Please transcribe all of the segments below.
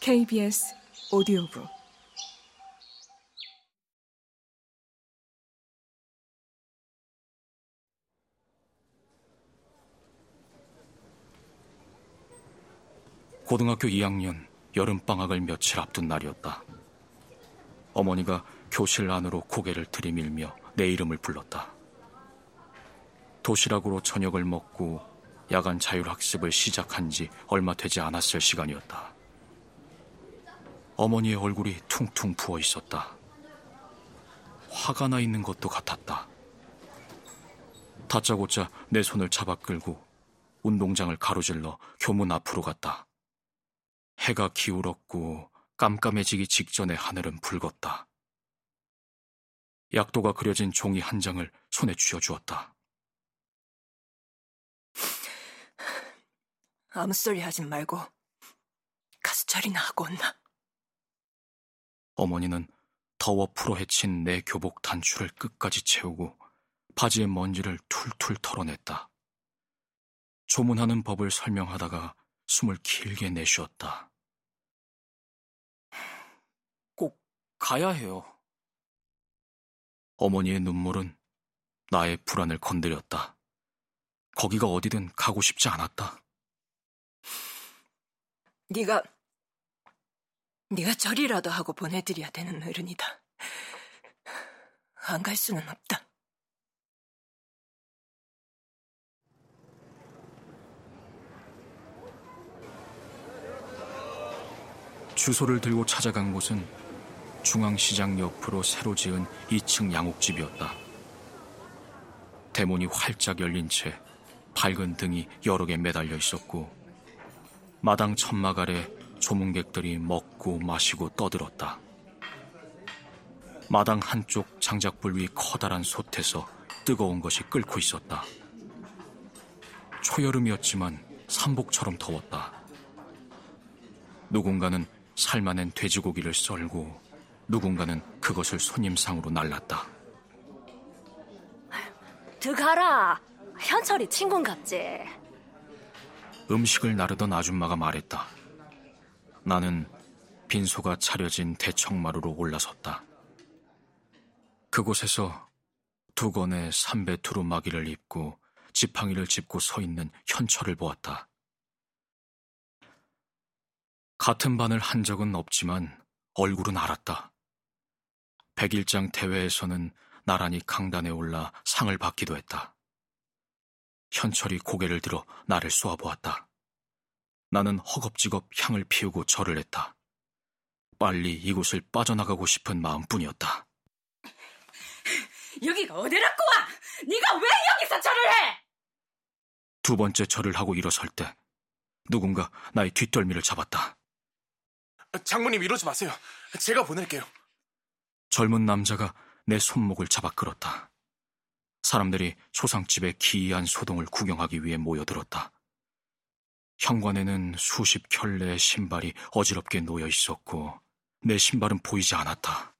KBS 오디오북 고등학교 2학년 여름방학을 며칠 앞둔 날이었다. 어머니가 교실 안으로 고개를 들이밀며 내 이름을 불렀다. 도시락으로 저녁을 먹고 야간 자율학습을 시작한 지 얼마 되지 않았을 시간이었다. 어머니의 얼굴이 퉁퉁 부어 있었다. 화가 나 있는 것도 같았다. 다짜고짜 내 손을 잡아 끌고 운동장을 가로질러 교문 앞으로 갔다. 해가 기울었고 깜깜해지기 직전에 하늘은 붉었다. 약도가 그려진 종이 한 장을 손에 쥐어주었다. 아무 소리 하지 말고 가서 절이나 하고 온나. 어머니는 더워 풀어헤친 내 교복 단추를 끝까지 채우고 바지의 먼지를 툴툴 털어냈다. 조문하는 법을 설명하다가 숨을 길게 내쉬었다. 꼭 가야 해요. 어머니의 눈물은 나의 불안을 건드렸다. 거기가 어디든 가고 싶지 않았다. 네가 네가 절이라도 하고 보내드려야 되는 어른이다. 안 갈 수는 없다. 주소를 들고 찾아간 곳은 중앙시장 옆으로 새로 지은 2층 양옥집이었다. 대문이 활짝 열린 채 밝은 등이 여러 개 매달려 있었고 마당 천막 아래 조문객들이 먹고 마시고 떠들었다. 마당 한쪽 장작불 위 커다란 솥에서 뜨거운 것이 끓고 있었다. 초여름이었지만 삼복처럼 더웠다. 누군가는 살만한 돼지고기를 썰고 누군가는 그것을 손님상으로 날랐다. 들어가라. 현철이 친군 같지? 음식을 나르던 아줌마가 말했다. 나는 빈소가 차려진 대청마루로 올라섰다. 그곳에서 두 건의 삼배 두루마기를 입고 지팡이를 짚고 서 있는 현철을 보았다. 같은 반을 한 적은 없지만 얼굴은 알았다. 백일장 대회에서는 나란히 강단에 올라 상을 받기도 했다. 현철이 고개를 들어 나를 쏘아보았다. 나는 허겁지겁 향을 피우고 절을 했다. 빨리 이곳을 빠져나가고 싶은 마음뿐이었다. 여기가 어디라고 와? 네가 왜 여기서 절을 해? 두 번째 절을 하고 일어설 때 누군가 나의 뒷덜미를 잡았다. 장모님 이러지 마세요. 제가 보낼게요. 젊은 남자가 내 손목을 잡아 끌었다. 사람들이 초상집의 기이한 소동을 구경하기 위해 모여들었다. 현관에는 수십 켤레의 신발이 어지럽게 놓여 있었고 내 신발은 보이지 않았다.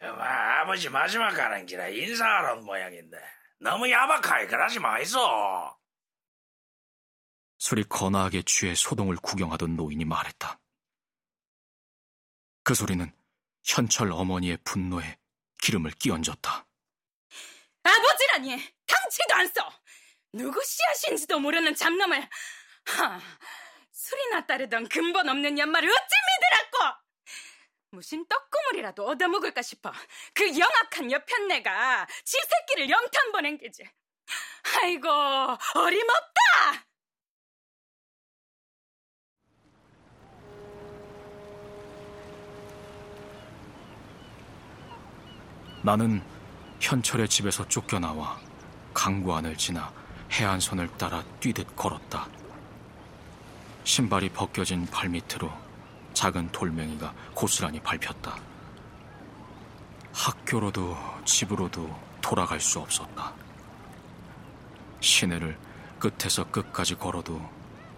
아버지 마지막 가는 길에 인사하는 모양인데 너무 야박하게 그러지 마이소. 술이 거나하게 취해 소동을 구경하던 노인이 말했다. 그 소리는 현철 어머니의 분노에 기름을 끼얹었다. 아버지라니 당치도 안 써. 누구 씨앗인지도 모르는 잡놈을 하, 술이나 따르던 근본 없는 연말을 어찌 믿으라고! 무슨 떡고물이라도 얻어먹을까 싶어 그 영악한 여편네가 지 새끼를 염탄 보낸 게지. 아이고 어림없다! 나는 현철의 집에서 쫓겨나와 강구 안을 지나 해안선을 따라 뛰듯 걸었다. 신발이 벗겨진 발 밑으로 작은 돌멩이가 고스란히 밟혔다. 학교로도 집으로도 돌아갈 수 없었다. 시내를 끝에서 끝까지 걸어도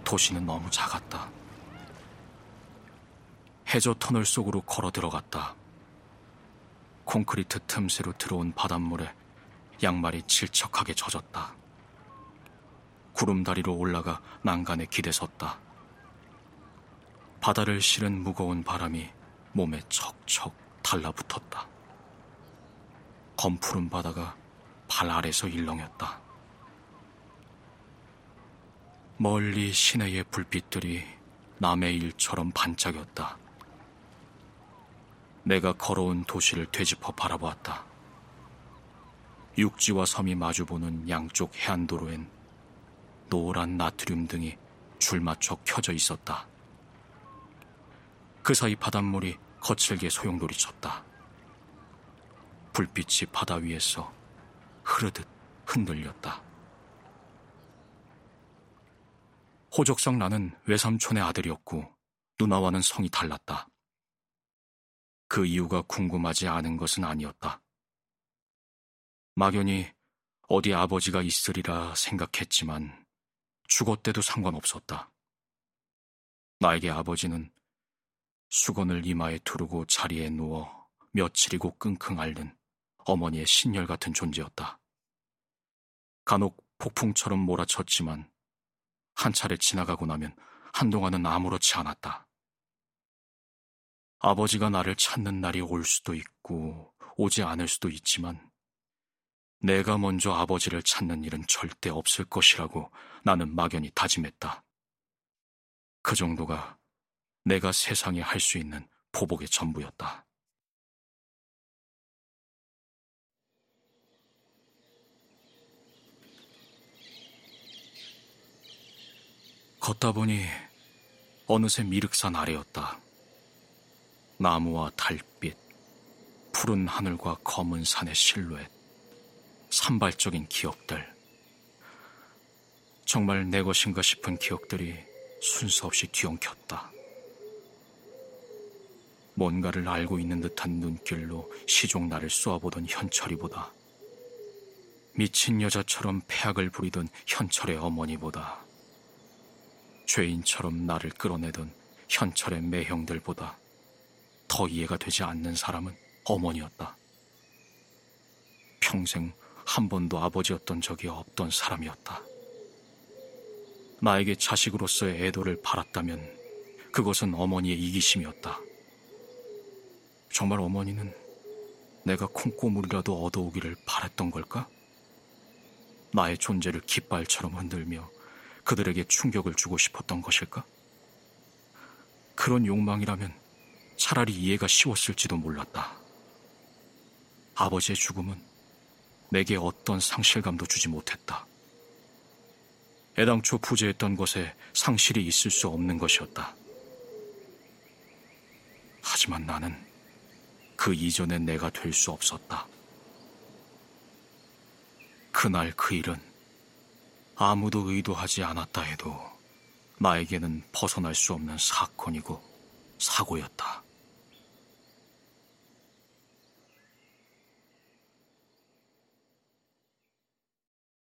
도시는 너무 작았다. 해저 터널 속으로 걸어 들어갔다. 콘크리트 틈새로 들어온 바닷물에 양말이 질척하게 젖었다. 구름다리로 올라가 난간에 기대 섰다. 바다를 실은 무거운 바람이 몸에 척척 달라붙었다. 검푸른 바다가 발 아래서 일렁였다. 멀리 시내의 불빛들이 남의 일처럼 반짝였다. 내가 걸어온 도시를 되짚어 바라보았다. 육지와 섬이 마주보는 양쪽 해안도로엔 노란 나트륨 등이 줄 맞춰 켜져 있었다. 그 사이 바닷물이 거칠게 소용돌이 쳤다. 불빛이 바다 위에서 흐르듯 흔들렸다. 호적상 나는 외삼촌의 아들이었고 누나와는 성이 달랐다. 그 이유가 궁금하지 않은 것은 아니었다. 막연히 어디 아버지가 있으리라 생각했지만 죽었대도 상관없었다. 나에게 아버지는 수건을 이마에 두르고 자리에 누워 며칠이고 끙끙 앓는 어머니의 신열 같은 존재였다. 간혹 폭풍처럼 몰아쳤지만 한 차례 지나가고 나면 한동안은 아무렇지 않았다. 아버지가 나를 찾는 날이 올 수도 있고 오지 않을 수도 있지만 내가 먼저 아버지를 찾는 일은 절대 없을 것이라고 나는 막연히 다짐했다. 그 정도가 내가 세상에 할 수 있는 보복의 전부였다. 걷다 보니 어느새 미륵산 아래였다. 나무와 달빛, 푸른 하늘과 검은 산의 실루엣, 산발적인 기억들. 정말 내 것인가 싶은 기억들이 순서 없이 뒤엉켰다. 뭔가를 알고 있는 듯한 눈길로 시종 나를 쏘아보던 현철이보다 미친 여자처럼 폐악을 부리던 현철의 어머니보다 죄인처럼 나를 끌어내던 현철의 매형들보다 더 이해가 되지 않는 사람은 어머니였다. 평생 한 번도 아버지였던 적이 없던 사람이었다. 나에게 자식으로서의 애도를 바랐다면 그것은 어머니의 이기심이었다. 정말 어머니는 내가 콩고물이라도 얻어오기를 바랬던 걸까? 나의 존재를 깃발처럼 흔들며 그들에게 충격을 주고 싶었던 것일까? 그런 욕망이라면 차라리 이해가 쉬웠을지도 몰랐다. 아버지의 죽음은 내게 어떤 상실감도 주지 못했다. 애당초 부재했던 것에 상실이 있을 수 없는 것이었다. 하지만 나는 그 이전의 내가 될 수 없었다. 그날 그 일은 아무도 의도하지 않았다 해도 나에게는 벗어날 수 없는 사건이고 사고였다.